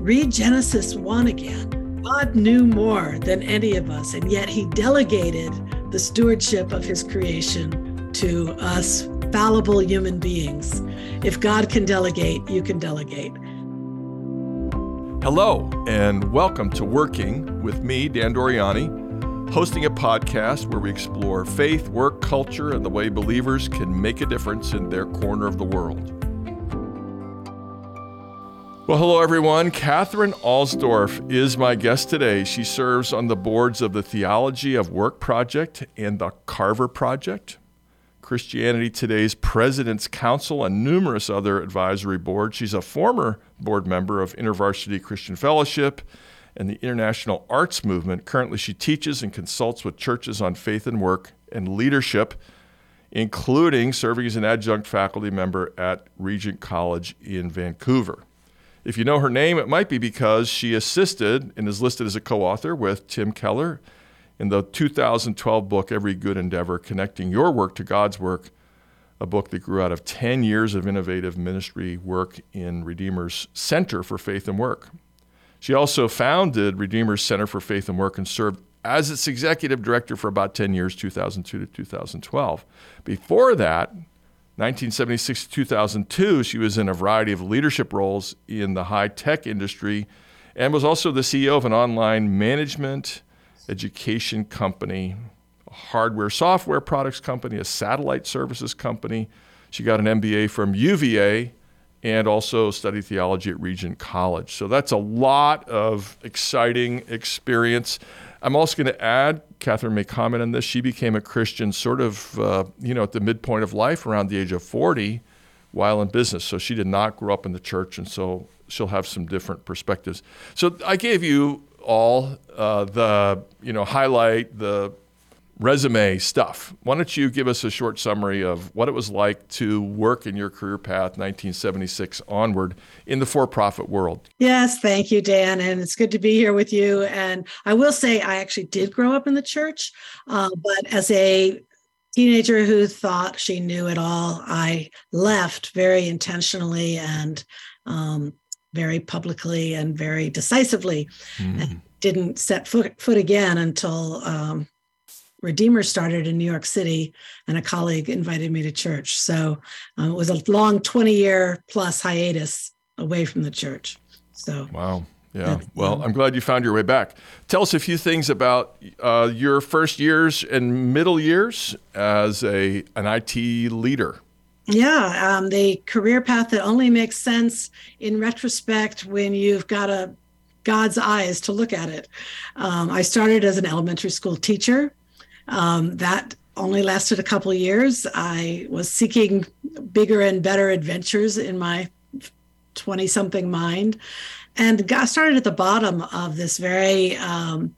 read Genesis 1 again. God knew more than any of us, and yet he delegated the stewardship of his creation to us fallible human beings. If God can delegate, you can delegate. Hello, and welcome to Working with me, Dan Doriani, hosting a podcast where we explore faith, work, culture, and the way believers can make a difference in their corner of the world. Well, hello, everyone. Katherine Alsdorf is my guest today. She serves on the boards of the Theology of Work Project and the Carver Project, Christianity Today's President's Council, and numerous other advisory boards. She's a former board member of InterVarsity Christian Fellowship and the International Arts Movement. Currently, she teaches and consults with churches on faith and work and leadership, including serving as an adjunct faculty member at Regent College in Vancouver. If you know her name, it might be because she assisted and is listed as a co author with Tim Keller in the 2012 book, Every Good Endeavor Connecting Your Work to God's Work, a book that grew out of 10 years of innovative ministry work in Redeemer's Center for Faith and Work. She also founded Redeemer's Center for Faith and Work and served as its executive director for about 10 years, 2002 to 2012. Before that, 1976 to 2002, she was in a variety of leadership roles in the high tech industry and was also the CEO of an online management education company, a hardware software products company, a satellite services company. She got an MBA from UVA and also studied theology at Regent College. So that's a lot of exciting experience. I'm also going to add, Katherine may comment on this. She became a Christian sort of, uh, you know, at the midpoint of life, around the age of 40, while in business. So she did not grow up in the church, and so she'll have some different perspectives. So I gave you all uh, the, you know, highlight the resume stuff. Why don't you give us a short summary of what it was like to work in your career path 1976 onward in the for-profit world? Yes, thank you, Dan, and it's good to be here with you. And I will say, I actually did grow up in the church, uh, but as a teenager who thought she knew it all, I left very intentionally and um, very publicly and very decisively. Mm. And didn't set foot, foot again until um, Redeemer started in New York City, and a colleague invited me to church. So uh, it was a long 20 year plus hiatus away from the church. So, wow. Yeah. Well, I'm glad you found your way back. Tell us a few things about uh, your first years and middle years as a an IT leader. Yeah, um, the career path that only makes sense in retrospect when you've got a God's eyes to look at it. Um, I started as an elementary school teacher. Um, that only lasted a couple years. I was seeking bigger and better adventures in my 20 something mind and got started at the bottom of this very um,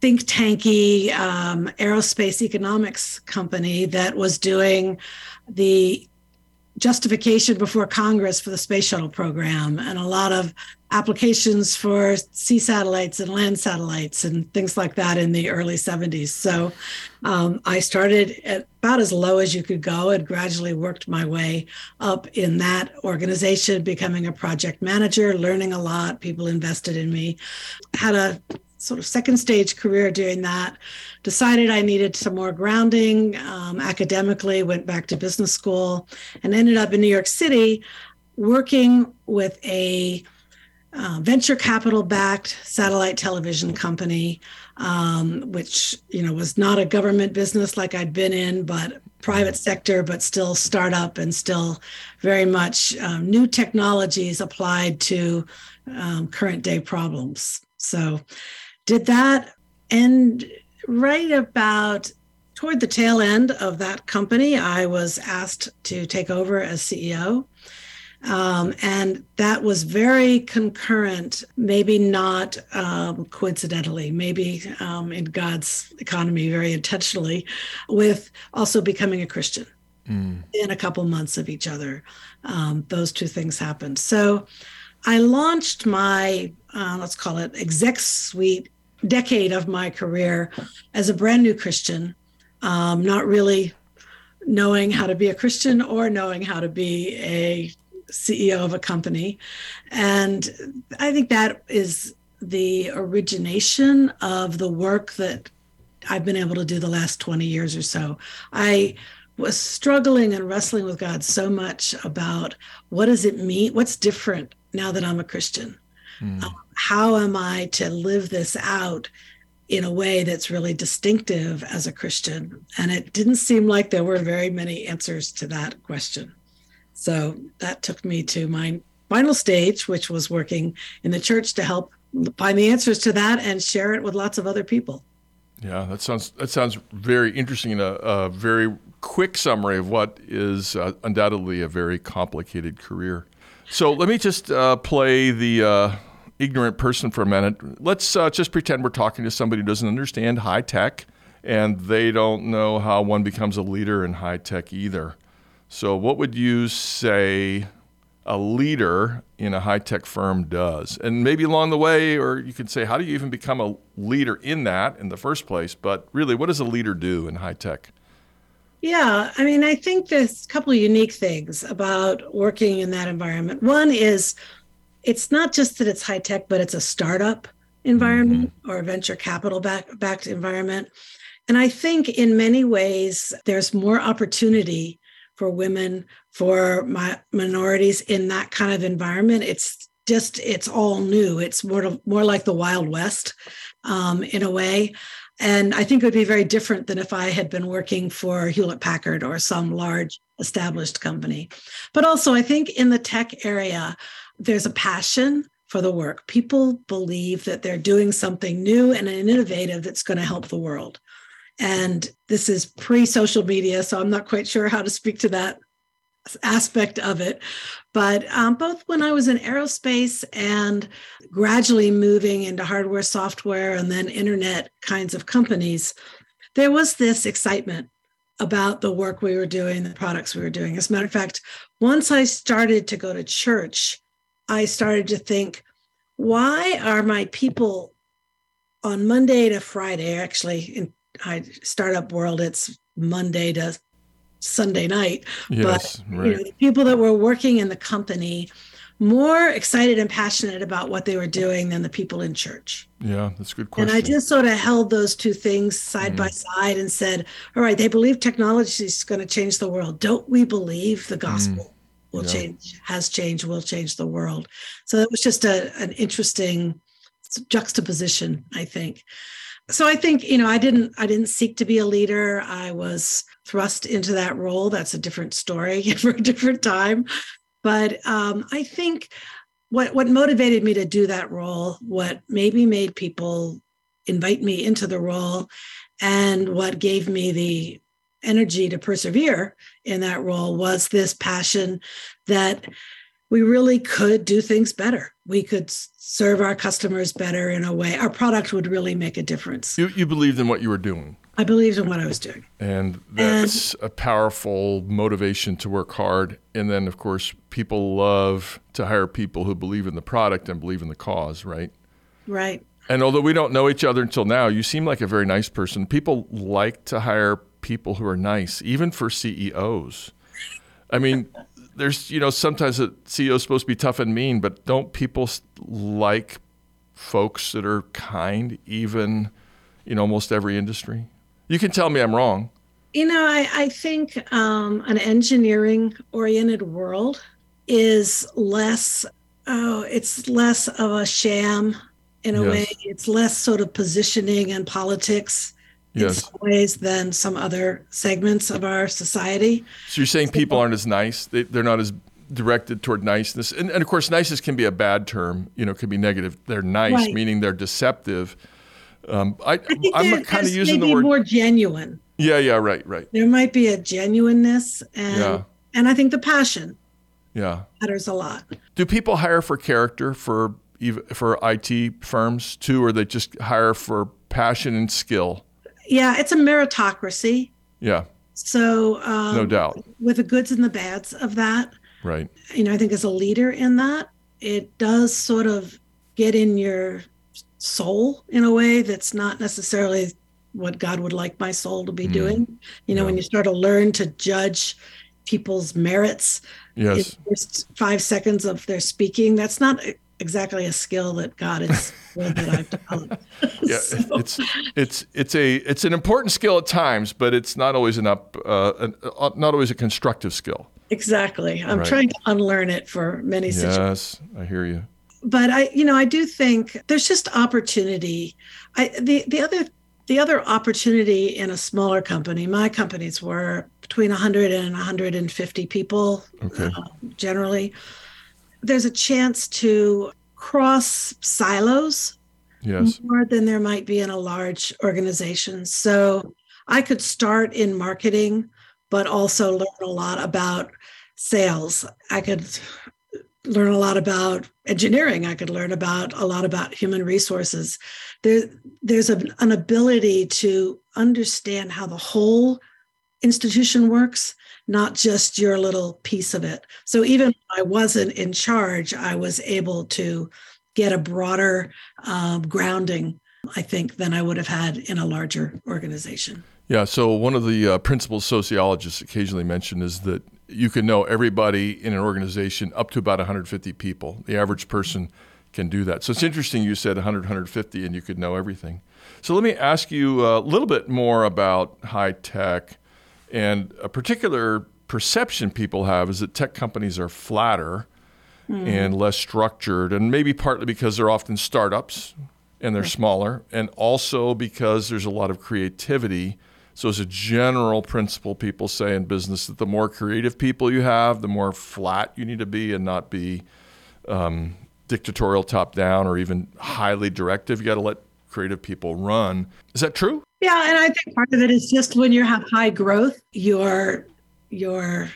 think tanky um, aerospace economics company that was doing the justification before Congress for the space shuttle program and a lot of applications for sea satellites and land satellites and things like that in the early 70s. So um, I started at about as low as you could go and gradually worked my way up in that organization, becoming a project manager, learning a lot. People invested in me. Had a sort of second stage career doing that. Decided I needed some more grounding um, academically, went back to business school, and ended up in New York City working with a uh, venture capital backed satellite television company, um, which you know was not a government business like I'd been in, but private sector, but still startup and still very much um, new technologies applied to um, current day problems. So did that and right about toward the tail end of that company i was asked to take over as ceo um, and that was very concurrent maybe not um, coincidentally maybe um, in god's economy very intentionally with also becoming a christian mm. in a couple months of each other um, those two things happened so i launched my uh, let's call it exec suite decade of my career as a brand new Christian, um, not really knowing how to be a Christian or knowing how to be a CEO of a company. And I think that is the origination of the work that I've been able to do the last 20 years or so. I was struggling and wrestling with God so much about what does it mean? What's different now that I'm a Christian? Mm. Um, how am I to live this out in a way that's really distinctive as a Christian? And it didn't seem like there were very many answers to that question. So that took me to my final stage, which was working in the church to help find the answers to that and share it with lots of other people. Yeah, that sounds that sounds very interesting and a, a very quick summary of what is uh, undoubtedly a very complicated career. So let me just uh, play the uh, ignorant person for a minute. Let's uh, just pretend we're talking to somebody who doesn't understand high tech and they don't know how one becomes a leader in high tech either. So, what would you say a leader in a high tech firm does? And maybe along the way, or you could say, how do you even become a leader in that in the first place? But really, what does a leader do in high tech? Yeah, I mean, I think there's a couple of unique things about working in that environment. One is it's not just that it's high tech, but it's a startup environment mm-hmm. or a venture capital back, backed environment. And I think in many ways, there's more opportunity for women, for my minorities in that kind of environment. It's just, it's all new. It's more, more like the Wild West um, in a way. And I think it would be very different than if I had been working for Hewlett Packard or some large established company. But also, I think in the tech area, there's a passion for the work. People believe that they're doing something new and innovative that's going to help the world. And this is pre social media, so I'm not quite sure how to speak to that aspect of it. But um, both when I was in aerospace and gradually moving into hardware, software, and then internet kinds of companies, there was this excitement about the work we were doing, the products we were doing. As a matter of fact, once I started to go to church, I started to think, why are my people on Monday to Friday, actually in I startup world, it's Monday to Sunday night. Yes, but right. you know, the people that were working in the company more excited and passionate about what they were doing than the people in church. Yeah, that's a good question. And I just sort of held those two things side mm. by side and said, all right, they believe technology is going to change the world. Don't we believe the gospel mm. will yeah. change, has changed, will change the world? So it was just a, an interesting juxtaposition, I think so i think you know i didn't i didn't seek to be a leader. I was thrust into that role. That's a different story for a different time. But um, i think what what motivated me to do that role what maybe made people invite me into the role and what gave me the energy to persevere in that role was this passion that we really could do things better. We could serve our customers better in a way. Our product would really make a difference. You, you believed in what you were doing. I believed in what I was doing. And that's and, a powerful motivation to work hard. And then, of course, people love to hire people who believe in the product and believe in the cause, right? Right. And although we don't know each other until now, you seem like a very nice person. People like to hire people who are nice, even for CEOs. I mean, there's you know sometimes a CEO is supposed to be tough and mean, but don't people like folks that are kind, even in almost every industry? You can tell me I'm wrong. You know, I, I think um, an engineering oriented world is less, oh, it's less of a sham in a yes. way. It's less sort of positioning and politics yes. in some ways than some other segments of our society. So you're saying people aren't as nice? They, they're not as directed toward niceness. And, and, of course, niceness can be a bad term, you know, can be negative. They're nice, right. meaning they're deceptive. Um, I, I am kind of using the word more genuine. Yeah, yeah, right, right. There might be a genuineness and yeah. and I think the passion yeah matters a lot. Do people hire for character for for IT firms too, or they just hire for passion and skill? Yeah, it's a meritocracy. Yeah. So um, no doubt with the goods and the bads of that. Right. You know, I think as a leader in that, it does sort of get in your soul in a way that's not necessarily what God would like my soul to be mm. doing. You know, yeah. when you start to learn to judge people's merits Yes. first five seconds of their speaking. That's not exactly a skill that God has that I've developed. yeah, so. it's it's it's a it's an important skill at times, but it's not always an up uh, an, uh, not always a constructive skill. Exactly. I'm right. trying to unlearn it for many yes, situations. Yes, I hear you. But I, you know, I do think there's just opportunity. I the the other the other opportunity in a smaller company, my companies were between 100 and 150 people okay. uh, generally. There's a chance to cross silos yes. more than there might be in a large organization. So I could start in marketing, but also learn a lot about sales. I could learn a lot about engineering. I could learn about a lot about human resources. There, there's a, an ability to understand how the whole institution works, not just your little piece of it. So even when I wasn't in charge, I was able to get a broader uh, grounding, I think, than I would have had in a larger organization. Yeah. So one of the uh, principal sociologists occasionally mentioned is that you can know everybody in an organization up to about 150 people. The average person can do that. So it's interesting you said 100, 150, and you could know everything. So let me ask you a little bit more about high tech. And a particular perception people have is that tech companies are flatter mm. and less structured, and maybe partly because they're often startups and they're smaller, and also because there's a lot of creativity. So, as a general principle, people say in business that the more creative people you have, the more flat you need to be and not be um, dictatorial top down or even highly directive. You got to let creative people run. Is that true? Yeah, and I think part of it is just when you have high growth, you're you're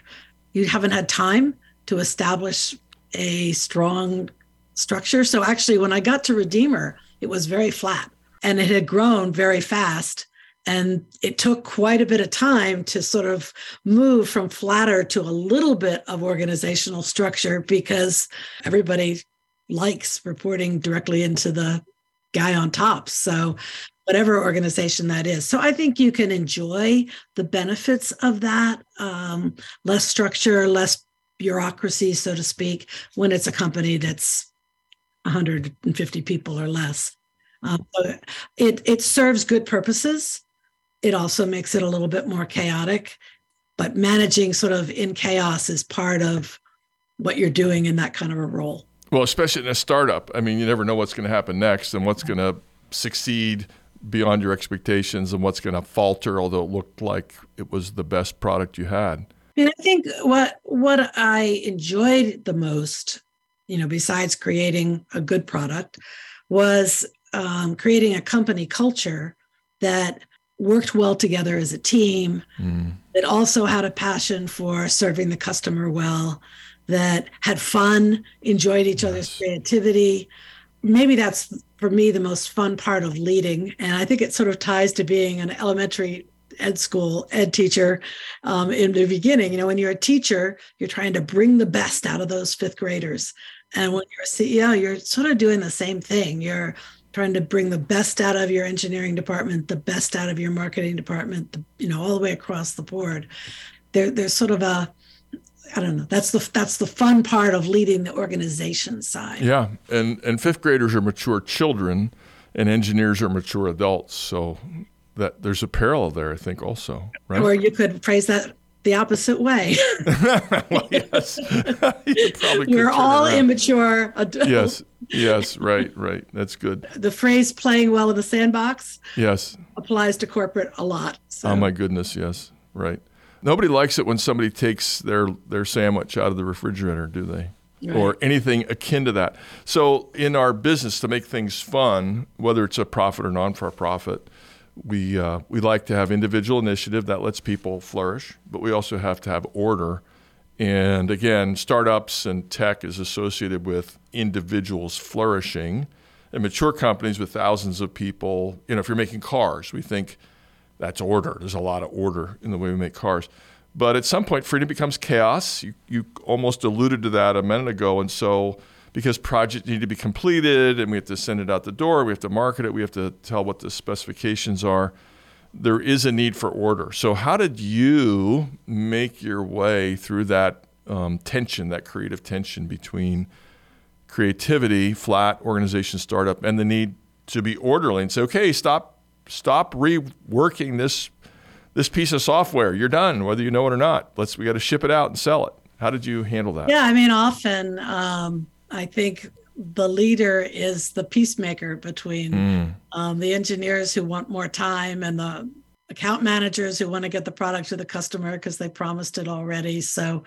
you haven't had time to establish a strong structure. So actually when I got to Redeemer, it was very flat and it had grown very fast. And it took quite a bit of time to sort of move from flatter to a little bit of organizational structure because everybody likes reporting directly into the guy on top. So whatever organization that is. So I think you can enjoy the benefits of that, um, less structure, less bureaucracy, so to speak, when it's a company that's 150 people or less. Um, it it serves good purposes. It also makes it a little bit more chaotic, but managing sort of in chaos is part of what you're doing in that kind of a role. Well, especially in a startup. I mean, you never know what's going to happen next and what's going to succeed beyond your expectations and what's going to falter, although it looked like it was the best product you had. And I think what what I enjoyed the most, you know, besides creating a good product, was um, creating a company culture that worked well together as a team, mm. that also had a passion for serving the customer well, that had fun, enjoyed each other's creativity. Maybe that's for me the most fun part of leading. And I think it sort of ties to being an elementary ed school ed teacher um, in the beginning. You know, when you're a teacher, you're trying to bring the best out of those fifth graders. And when you're a CEO, you're sort of doing the same thing. You're trying to bring the best out of your engineering department, the best out of your marketing department, the, you know, all the way across the board. There, there's sort of a I don't know. That's the that's the fun part of leading the organization side. Yeah, and and fifth graders are mature children, and engineers are mature adults. So that there's a parallel there, I think, also. Right? Or you could phrase that the opposite way. well, yes, we're all immature adults. Yes, yes, right, right. That's good. The phrase "playing well in the sandbox" yes applies to corporate a lot. So. Oh my goodness, yes, right. Nobody likes it when somebody takes their their sandwich out of the refrigerator, do they? Right. Or anything akin to that. So, in our business, to make things fun, whether it's a profit or non for profit, we uh, we like to have individual initiative that lets people flourish, but we also have to have order. And again, startups and tech is associated with individuals flourishing, and mature companies with thousands of people. You know, if you're making cars, we think that's order. There's a lot of order in the way we make cars. But at some point, freedom becomes chaos. You, you almost alluded to that a minute ago. And so, because projects need to be completed and we have to send it out the door, we have to market it, we have to tell what the specifications are, there is a need for order. So, how did you make your way through that um, tension, that creative tension between creativity, flat organization startup, and the need to be orderly and say, okay, stop, stop reworking this this piece of software. You're done, whether you know it or not. Let's we got to ship it out and sell it. How did you handle that? Yeah, I mean, often um, I think the leader is the peacemaker between mm. um, the engineers who want more time and the account managers who want to get the product to the customer because they promised it already. So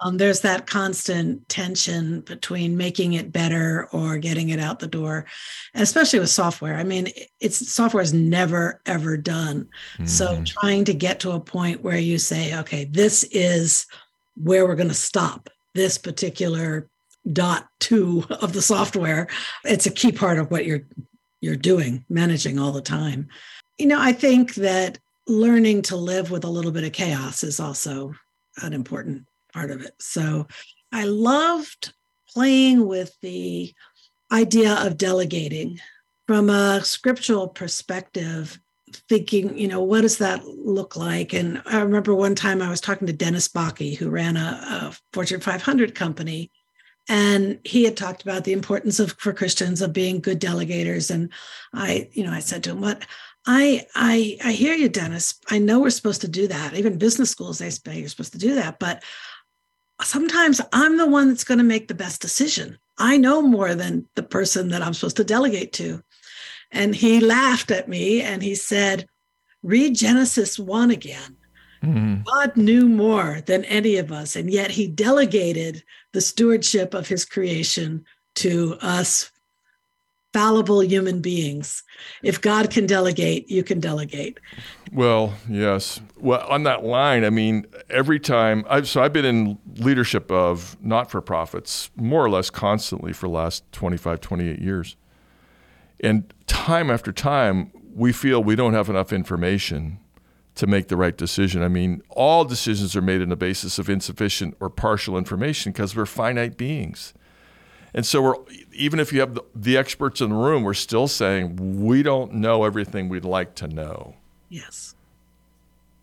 um, there's that constant tension between making it better or getting it out the door, and especially with software. I mean, it's software is never ever done. Mm-hmm. So trying to get to a point where you say, okay, this is where we're going to stop this particular dot two of the software. It's a key part of what you're you're doing, managing all the time. You know, I think that learning to live with a little bit of chaos is also an important part of it. So I loved playing with the idea of delegating from a scriptural perspective thinking you know what does that look like and i remember one time i was talking to dennis Bakke, who ran a, a fortune 500 company and he had talked about the importance of for christians of being good delegators and i you know i said to him what I I I hear you, Dennis. I know we're supposed to do that. Even business schools, they say you're supposed to do that. But sometimes I'm the one that's going to make the best decision. I know more than the person that I'm supposed to delegate to. And he laughed at me and he said, Read Genesis 1 again. Mm-hmm. God knew more than any of us, and yet he delegated the stewardship of his creation to us fallible human beings. If God can delegate, you can delegate. Well, yes. Well, on that line, I mean, every time I've so I've been in leadership of not-for-profits more or less constantly for the last 25, 28 years. And time after time, we feel we don't have enough information to make the right decision. I mean, all decisions are made on the basis of insufficient or partial information because we're finite beings. And so we're even if you have the, the, experts in the room, we're still saying we don't know everything we'd like to know. Yes.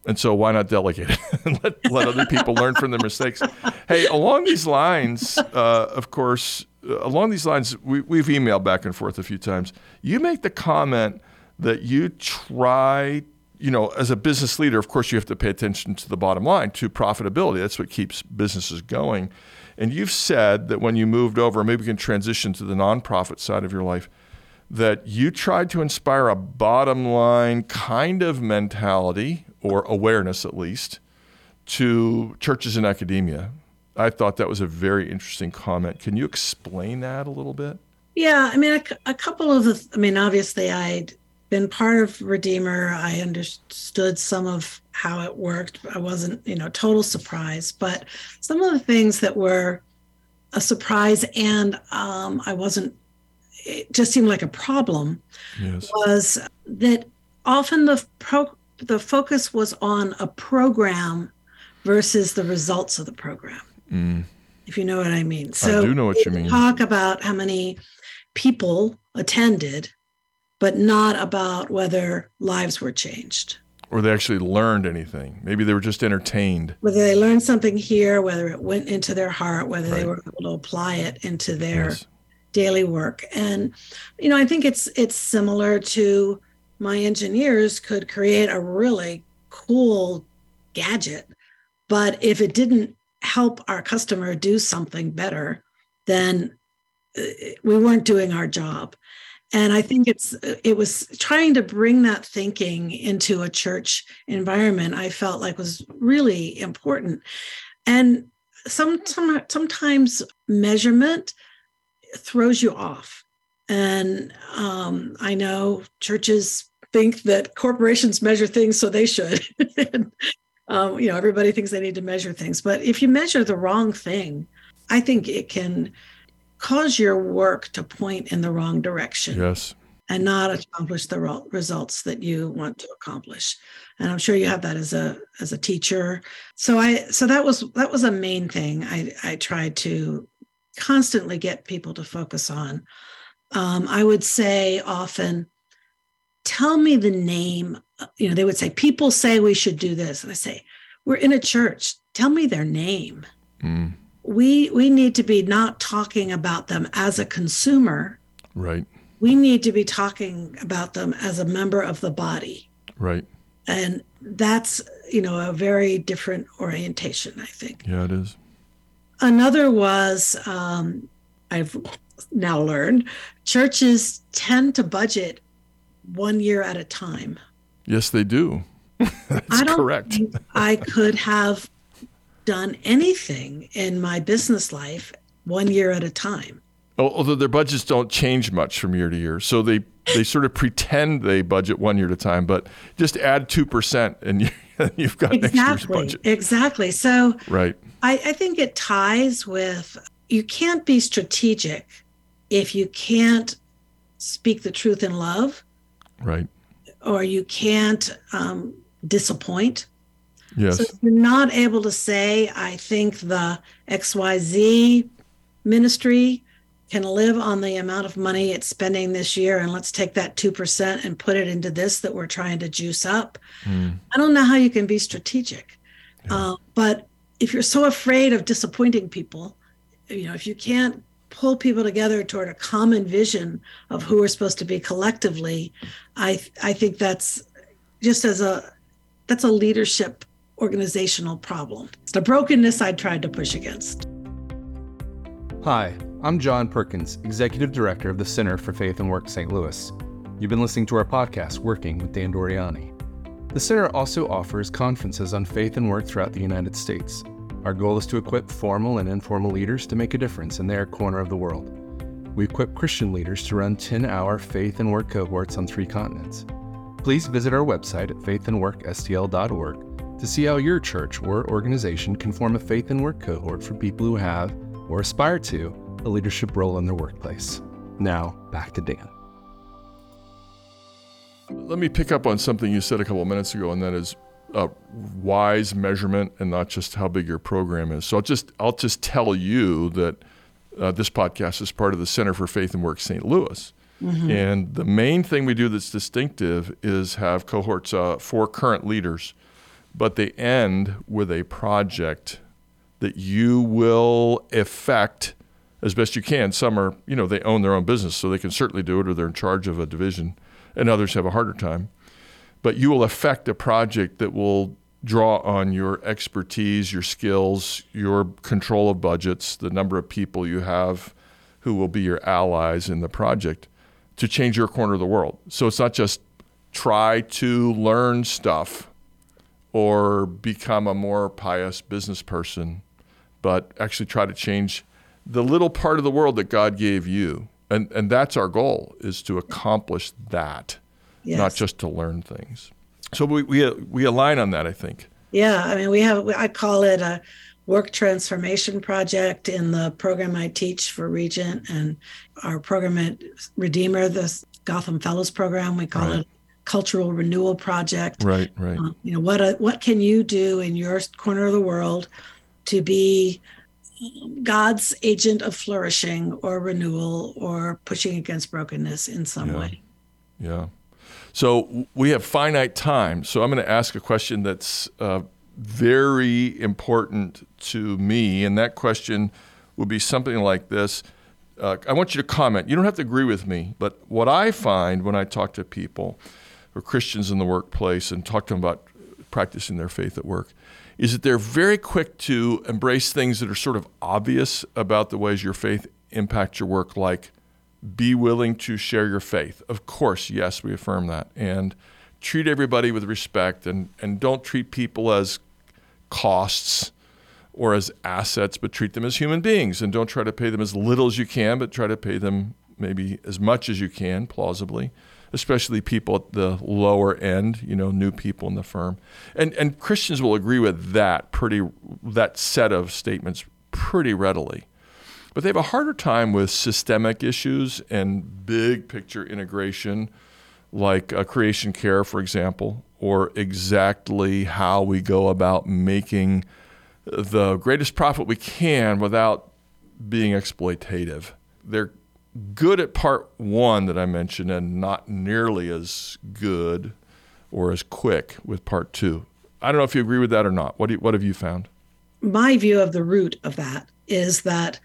And so why not delegate it and let, let other people learn from their mistakes? Hey, along these lines, uh, of course, uh, along these lines, we, we've emailed back and forth a few times. You make the comment that you try you know, as a business leader, of course, you have to pay attention to the bottom line, to profitability. That's what keeps businesses going. And you've said that when you moved over, maybe we can transition to the nonprofit side of your life, that you tried to inspire a bottom line kind of mentality or awareness at least to churches and academia. I thought that was a very interesting comment. Can you explain that a little bit? Yeah, I mean, a, a couple of the, I mean, obviously, I'd been part of Redeemer. I understood some of how it worked. I wasn't, you know, total surprise, but some of the things that were a surprise and um, I wasn't, it just seemed like a problem yes. was that often the pro, the focus was on a program versus the results of the program. Mm. If you know what I mean. So I do know what you mean. Talk about how many people attended, but not about whether lives were changed or they actually learned anything. Maybe they were just entertained. Whether they learned something here, whether it went into their heart, whether right. they were able to apply it into their yes. daily work. And you know, I think it's it's similar to my engineers could create a really cool gadget, but if it didn't help our customer do something better, then uh, we weren't doing our job and i think it's it was trying to bring that thinking into a church environment i felt like was really important. And some, some sometimes measurement throws you off. And um, i know churches think that corporations measure things so they should. Um, you know everybody thinks they need to measure things. But if you measure the wrong thing i think it can cause your work to point in the wrong direction. Yes. And not accomplish the results that you want to accomplish. And I'm sure you have that as a as a teacher. So I so that was that was a main thing I I tried to constantly get people to focus on. Um, I would say often, tell me the name. You know, they would say, people say we should do this. And I say, we're in a church. Tell me their name. Mm. We we need to be not talking about them as a consumer. Right. We need to be talking about them as a member of the body. Right. And that's, you know, a very different orientation, I think. Yeah, it is. Another was um, I've now learned churches tend to budget one year at a time. Yes, they do. That's I don't correct. I could have done anything in my business life one year at a time. Although their budgets don't change much from year to year, so they they sort of pretend they budget one year at a time, but just add two percent, and you, you've got next year's Exactly. budget. Exactly. So Right. I, I think it ties with you can't be strategic if you can't speak the truth in love Right. or you can't um, disappoint. Yes. So if you're not able to say, I think the XYZ ministry can live on the amount of money it's spending this year, and let's take that 2% and put it into this that we're trying to juice up. Mm. I don't know how you can be strategic. Uh, but if you're so afraid of disappointing people, you know, if you can't pull people together toward a common vision of who we're supposed to be collectively, I I think that's just as a that's a leadership organizational problem. It's the brokenness I tried to push against. Hi, I'm John Perkins, Executive Director of the Center for Faith and Work St. Louis. You've been listening to our podcast, Working with Dan Doriani. The center also offers conferences on faith and work throughout the United States. Our goal is to equip formal and informal leaders to make a difference in their corner of the world. We equip Christian leaders to run 10 hour faith and work cohorts on three continents. Please visit our website at faithandworkstl.org to see how your church or organization can form a faith and work cohort for people who have, or aspire to, a leadership role in their workplace. Now, back to Dan. Let me pick up on something you said a couple of minutes ago, and that is uh, wise measurement and not just how big your program is. So I'll just I'll just tell you that uh, this podcast is part of the Center for Faith and Work St. Louis. And the main thing we do that's distinctive is have cohorts uh, for current leaders, but they end with a project that you will effect as best you can. Some are, you know, they own their own business, so they can certainly do it, or they're in charge of a division, and others have a harder time. But you will effect a project that will draw on your expertise, your skills, your control of budgets, the number of people you have who will be your allies in the project to change your corner of the world. So it's not just try to learn stuff or become a more pious business person, but actually try to change the little part of the world that God gave you. And and that's our goal is to accomplish that, Yes. not just to learn things. So we we we align on that, I think. Yeah, I mean, we have, I call it a work transformation project in the program I teach for Regent and our program at Redeemer, the Gotham Fellows program. We call Right. it cultural renewal project. Right, right. Uh, you know, what a, what can you do in your corner of the world to be God's agent of flourishing or renewal or pushing against brokenness in some Yeah. way? Yeah. So we have finite time. So I'm going to ask a question that's uh, very important to me. And that question would be something like this uh, I want you to comment. You don't have to agree with me, but what I find when I talk to people or Christians in the workplace and talk to them about practicing their faith at work is that they're very quick to embrace things that are sort of obvious about the ways your faith impacts your work, like be willing to share your faith. Of course, yes, we affirm that. And treat everybody with respect and, and don't treat people as costs or as assets, but treat them as human beings. And don't try to pay them as little as you can, but try to pay them maybe as much as you can, plausibly, especially people at the lower end, you know, new people in the firm. And, and Christians will agree with that pretty, that set of statements pretty readily. But they have a harder time with systemic issues and big picture integration, like uh, creation care, for example, or exactly how we go about making the greatest profit we can without being exploitative. They're good at part one that I mentioned and not nearly as good or as quick with part two. I don't know if you agree with that or not. What, do you, what have you found? my view of the root of that is that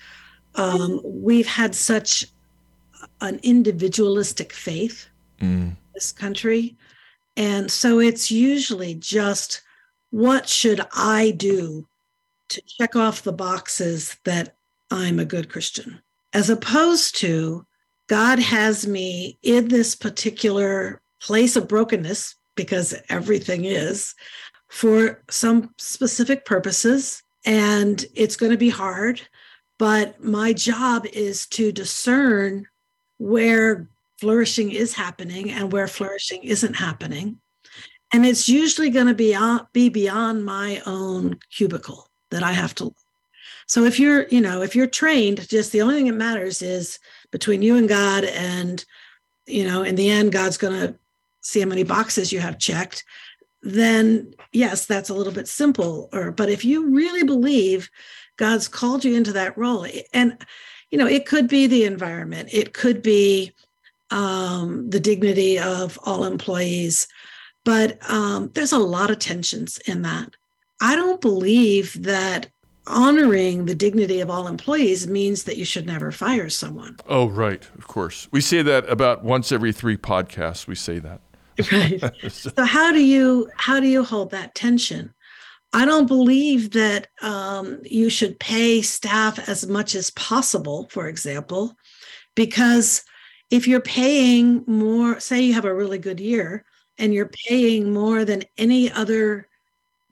um, we've had such an individualistic faith Mm. in this country. And so it's usually just what should I do to check off the boxes that I'm a good Christian, as opposed to God has me in this particular place of brokenness, because everything is, for some specific purposes. And it's going to be hard. But my job is to discern where flourishing is happening and where flourishing isn't happening. And it's usually going to be, be beyond my own cubicle that I have to. So if you're, you know, if you're trained, just the only thing that matters is between you and God, and you know, in the end, God's going to see how many boxes you have checked. Then yes, that's a little bit simple. Or but if you really believe God's called you into that role, and you know, it could be the environment, it could be um, the dignity of all employees, but um, there's a lot of tensions in that. I don't believe that honoring the dignity of all employees means that you should never fire someone. Oh, right. Of course. We say that about once every three podcasts. We say that. Right. so how do you how do you hold that tension? I don't believe that um, you should pay staff as much as possible, for example, because if you're paying more, say you have a really good year and you're paying more than any other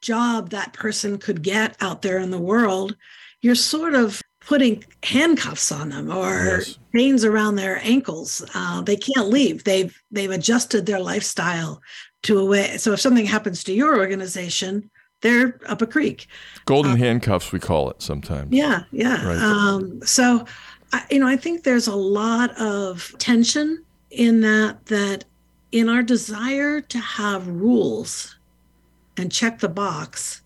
job that person could get out there in the world, you're sort of putting handcuffs on them or Yes. chains around their ankles. Uh, they can't leave. They've they've adjusted their lifestyle to a way. So if something happens to your organization, they're up a creek. Golden handcuffs, we call it sometimes. Yeah, yeah. Right. Um, so, I, you know, I think there's a lot of tension in that. That in our desire to have rules and check the box,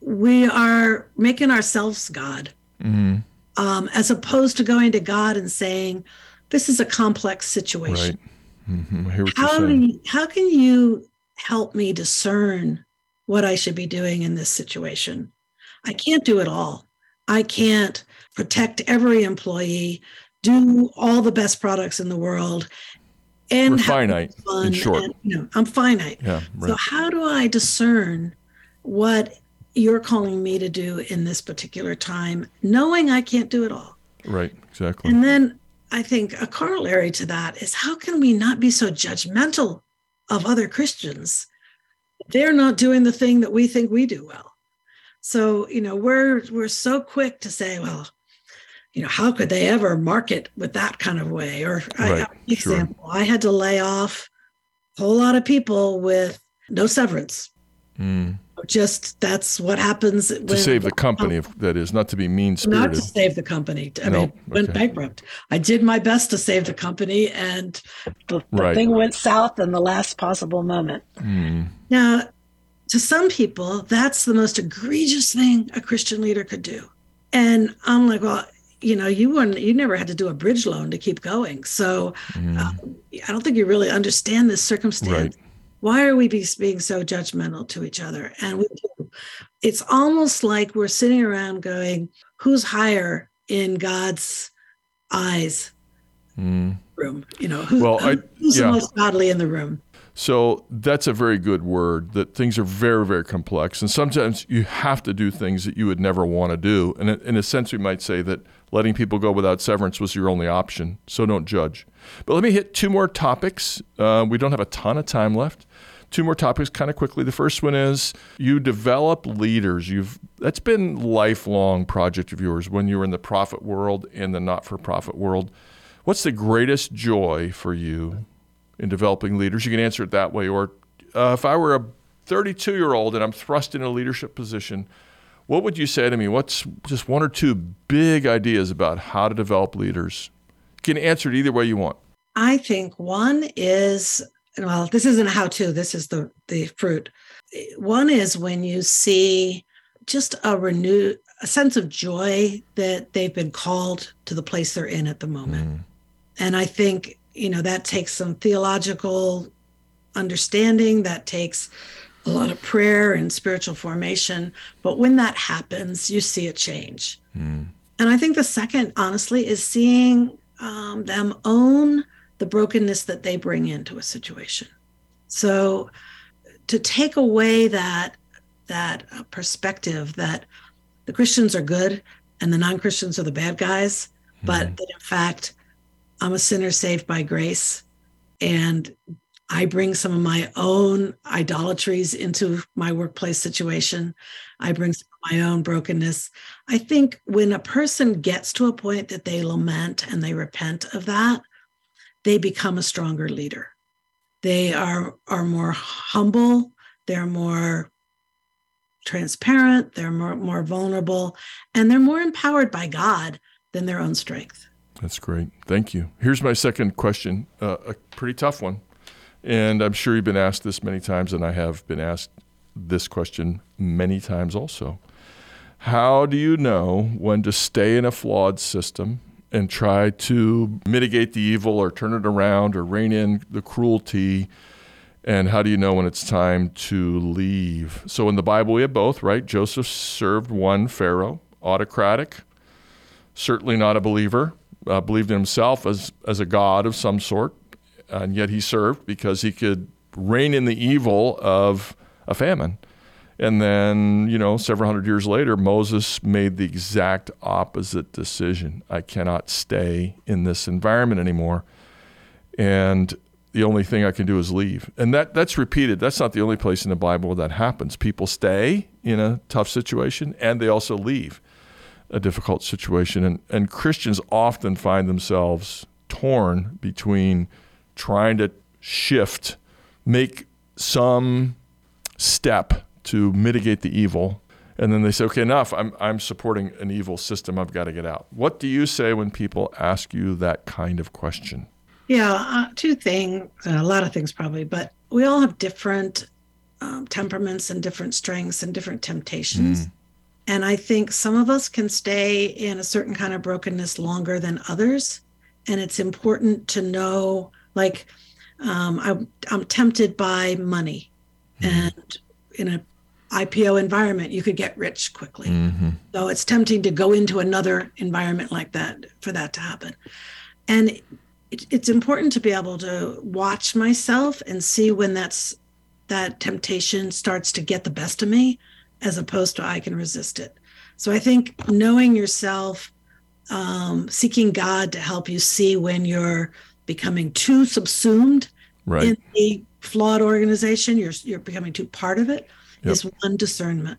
we are making ourselves God, hmm um, as opposed to going to God and saying, "This is a complex situation." Right. hmm what how do you, how can you help me discern what I should be doing in this situation? I can't do it all. I can't protect every employee, do all the best products in the world, and We're finite, fun. in short. and, you know, I'm finite. Yeah, So how do I discern what you're calling me to do in this particular time, knowing I can't do it all? right. Exactly. And then I think a corollary to that is how can we not be so judgmental of other Christians? They're not doing the thing that we think we do well. So, you know, we're we're so quick to say, well, you know, how could they ever market with that kind of way? Or I, Right, sure. example, I had to lay off a whole lot of people with no severance. Mm. Just that's what happens To when- save the company, if that is, not to be mean spirited. not to save the company. I No, mean, went bankrupt. I did my best to save the company, and The, the Right. thing went south in the last possible moment. Mm. now, to some people, that's the most egregious thing a Christian leader could do. And I'm like, well, you know, you weren't, you never had to do a bridge loan to keep going. So Mm. um, I don't think you really understand this circumstance. Right. Why are we be, being so judgmental to each other? And we do. It's almost like we're sitting around going, who's higher in God's eyes? Mm. room. You know, who, Well, I- who's yeah. the most godly in the room? So that's a very good word that things are very, very complex. And sometimes you have to do things that you would never want to do. And in- a sense, we might say that letting people go without severance was your only option. So don't judge. But let me hit two more topics. Uh, we don't have a ton of time left. Two more topics kind of quickly. The first one is you develop leaders. You've that's been lifelong project of yours when you were in the profit world and the not-for-profit world. What's the greatest joy for you in developing leaders? You can answer it that way. Or uh, if I were a 32 year old and I'm thrust in a leadership position, what would you say to me? What's just one or two big ideas about how to develop leaders? You can answer it either way you want. I think one is well, this isn't a how-to. This is the the fruit. One is when you see just a renewed a sense of joy that they've been called to the place they're in at the moment. Mm. And I think, you know, that takes some theological understanding, that takes a lot of prayer and spiritual formation. But when that happens, you see a change. Mm. And I think the second, honestly, is seeing um, them own the brokenness that they bring into a situation. So to take away that that uh, perspective that the Christians are good and the non-Christians are the bad guys, mm-hmm. but that in fact I'm a sinner saved by grace and I bring some of my own idolatries into my workplace situation. I bring some of my own brokenness. I think when a person gets to a point that they lament and they repent of that, they become a stronger leader. They are, are more humble, they're more transparent, they're more, more vulnerable, and they're more empowered by God than their own strength. That's great. Thank you. Here's my second question, uh, a pretty tough one. And I'm sure you've been asked this many times, and I have been asked this question many times also. How do you know when to stay in a flawed system and try to mitigate the evil or turn it around or rein in the cruelty? And how do you know when it's time to leave? So in the Bible, we have both, right? Joseph served one Pharaoh, autocratic, certainly not a believer, uh, believed in himself as, as a god of some sort, and yet he served because he could rein in the evil of a famine. And then, you know, several hundred years later, Moses made the exact opposite decision. I cannot stay in this environment anymore. And the only thing I can do is leave. And that, that's repeated. That's not the only place in the Bible where that happens. People stay in a tough situation and they also leave a difficult situation. And, and Christians often find themselves torn between trying to shift, make some step to mitigate the evil. And then they say, okay, enough. I'm, I'm supporting an evil system. I've got to get out. What do you say when people ask you that kind of question? Yeah, uh, two things, a lot of things probably, but we all have different um, temperaments and different strengths and different temptations. Mm. And I think some of us can stay in a certain kind of brokenness longer than others. And it's important to know, like, um, I, I'm tempted by money. Mm. And in an IPO environment, you could get rich quickly. Mm-hmm. So it's tempting to go into another environment like that for that to happen. And it, it's important to be able to watch myself and see when that's that temptation starts to get the best of me as opposed to I can resist it. So I think knowing yourself, um, seeking God to help you see when you're becoming too subsumed right. in the flawed organization, you're you're becoming too part of it, yep. is one discernment.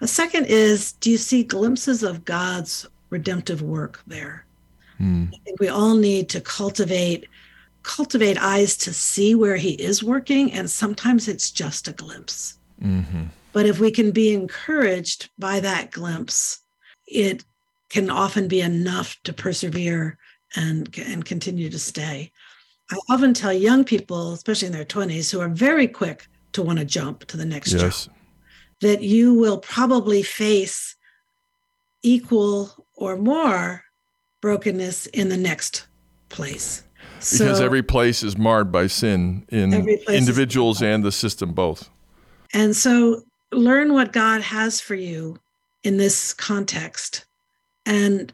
A second is do you see glimpses of God's redemptive work there? Hmm. I think we all need to cultivate cultivate eyes to see where he is working and sometimes it's just a glimpse. Mm-hmm. But if we can be encouraged by that glimpse, it can often be enough to persevere and and continue to stay. I often tell young people, especially in their 20s, who are very quick to want to jump to the next yes. job, that you will probably face equal or more brokenness in the next place. Because so, every place is marred by sin in individuals and the system both. And so learn what God has for you in this context. And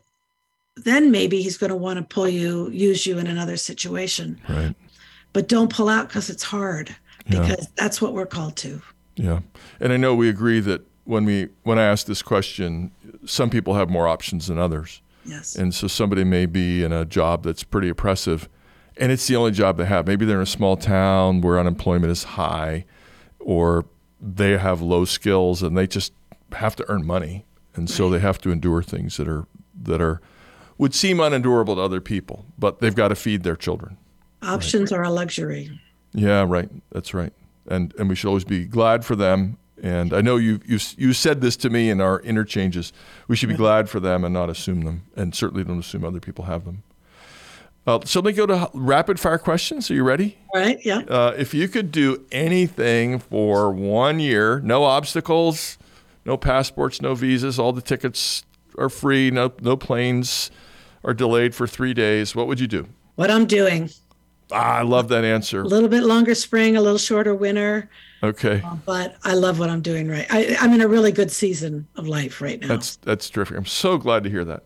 then maybe he's going to want to pull you, use you in another situation. Right. But don't pull out because it's hard, because yeah. that's what we're called to. Yeah. And I know we agree that when we when I ask this question, some people have more options than others. Yes. And so somebody may be in a job that's pretty oppressive and it's the only job they have. Maybe they're in a small town where unemployment is high or they have low skills and they just have to earn money. And so they have to endure things that are that are would seem unendurable to other people, but they've got to feed their children. Options right. are a luxury. Yeah, right. That's right. And and we should always be glad for them. And I know you you you said this to me in our interchanges. We should be glad for them and not assume them, and certainly don't assume other people have them. Uh, so let me go to rapid fire questions. Are you ready? All right. Yeah. Uh, if you could do anything for one year, no obstacles, no passports, no visas, all the tickets are free, no no planes are delayed for three days. What would you do? What I'm doing. Ah, I love that answer. A little bit longer spring, a little shorter winter. Okay. But I love what I'm doing right. I, I'm in a really good season of life right now. That's that's terrific. I'm so glad to hear that.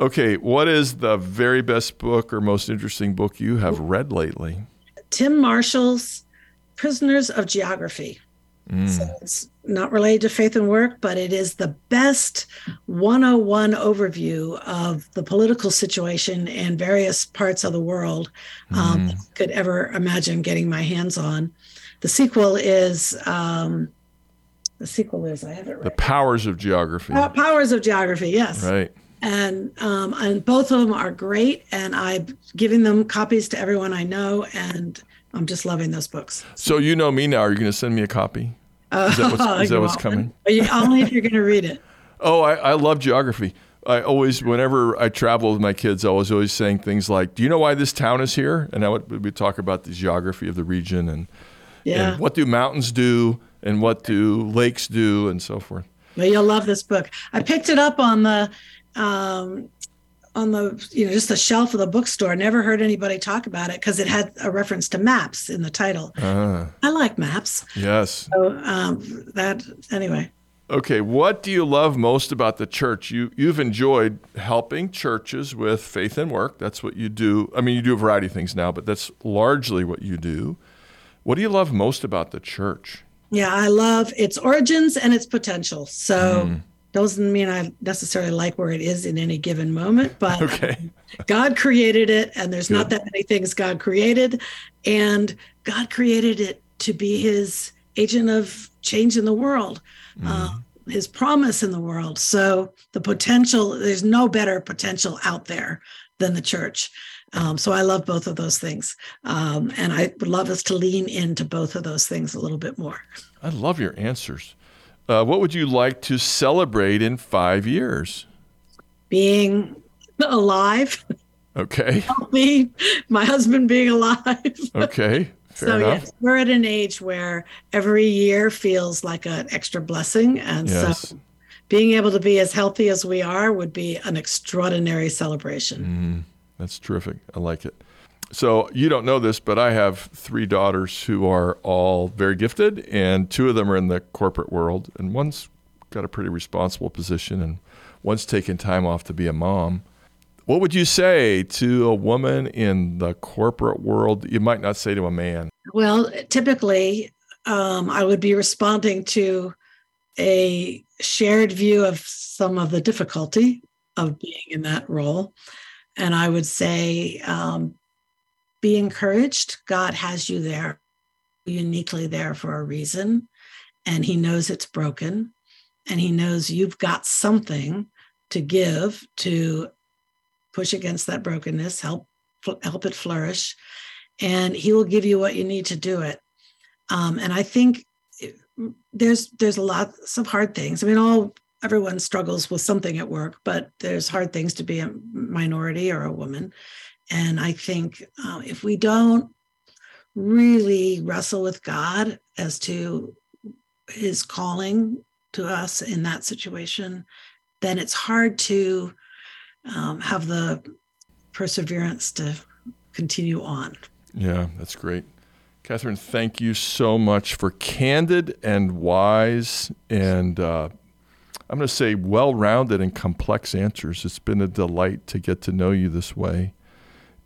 Okay, what is the very best book or most interesting book you have read lately? Tim Marshall's Prisoners of Geography. So it's not related to faith and work, but it is the best 101 overview of the political situation in various parts of the world um, I could ever imagine getting my hands on. The sequel is um, the sequel is I have it The. Powers of Geography. Uh, Powers of Geography, yes. Right. And um, and both of them are great and i'm giving them copies to everyone i know and i'm just loving those books So you know me now. Are you going to send me a copy? Is that what's, is that You what's coming? You, only if you're going to read it Oh, I, I love geography. I always, whenever I travel with my kids, I was always saying things like, "Do you know why this town is here?" And I would we talk about the geography of the region and, yeah and what do mountains do and what do lakes do and so forth. Well, you'll love this book i picked it up on the um, on the you know just the shelf of the bookstore never heard anybody talk about it because it had a reference to maps in the title Ah, i like maps yes. so um, that anyway Okay, what do you love most about the church? You you've enjoyed helping churches with faith and work. That's what you do. I mean, you do a variety of things now, but that's largely what you do. What do you love most about the church? Yeah, I love its origins and its potential. So Hmm. Doesn't mean I necessarily like where it is in any given moment, but Okay. God created it, and there's not that many things God created, and God created it to be His agent of change in the world, uh, His promise in the world. So the potential, there's no better potential out there than the church. Um, so I love both of those things, um, and I would love us to lean into both of those things a little bit more. I love your answers. Uh, what would you like to celebrate in five years? Being alive, Okay. me, my husband being alive. Okay. Fair so enough. yes, we're at an age where every year feels like an extra blessing, and Yes. so being able to be as healthy as we are would be an extraordinary celebration. That's terrific. I like it. So you don't know this, but I have three daughters who are all very gifted, and two of them are in the corporate world, and one's got a pretty responsible position, and one's taken time off to be a mom. What would you say to a woman in the corporate world you might not say to a man? Well, typically, um, I would be responding to a shared view of some of the difficulty of being in that role. And I would say, um, be encouraged. God has you there, uniquely there for a reason. And He knows it's broken. And He knows you've got something to give to push against that brokenness, help help it flourish and he will give you what you need to do it. Um, and I think it- there's there's lots of hard things. I mean, all everyone struggles with something at work, but there's hard things to be a minority or a woman. And I think uh, if we don't really wrestle with God as to His calling to us in that situation, then it's hard to um, have the perseverance to continue on. Yeah, that's great. Katherine, thank you so much for candid and wise and uh, I'm going to say well rounded and complex answers. It's been a delight to get to know you this way.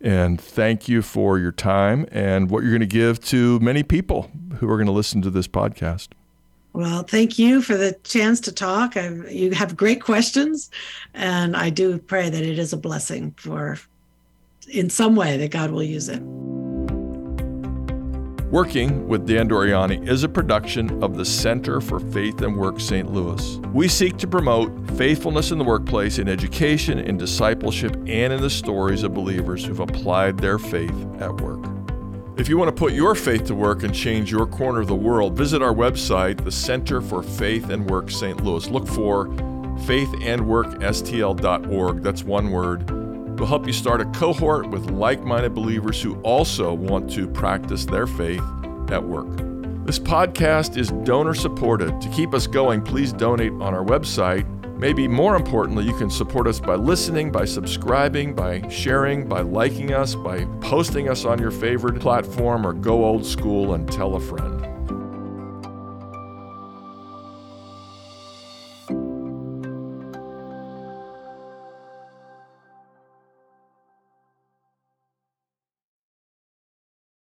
And thank you for your time and what you're going to give to many people who are going to listen to this podcast. Well, thank you for the chance to talk. I, you have great questions, and I do pray that it is a blessing for, in some way, that God will use it. Working with Dan Doriani is a production of the Center for Faith and Work St. Louis. We seek to promote faithfulness in the workplace, in education, in discipleship, and in the stories of believers who've applied their faith at work. If you want to put your faith to work and change your corner of the world, visit our website, the Center for Faith and Work St. Louis. Look for faithandworkstl.org. That's one word. We'll help you start a cohort with like minded believers who also want to practice their faith at work. This podcast is donor supported. To keep us going, please donate on our website Maybe more importantly, you can support us by listening, by subscribing, by sharing, by liking us, by posting us on your favorite platform, or go old school and tell a friend.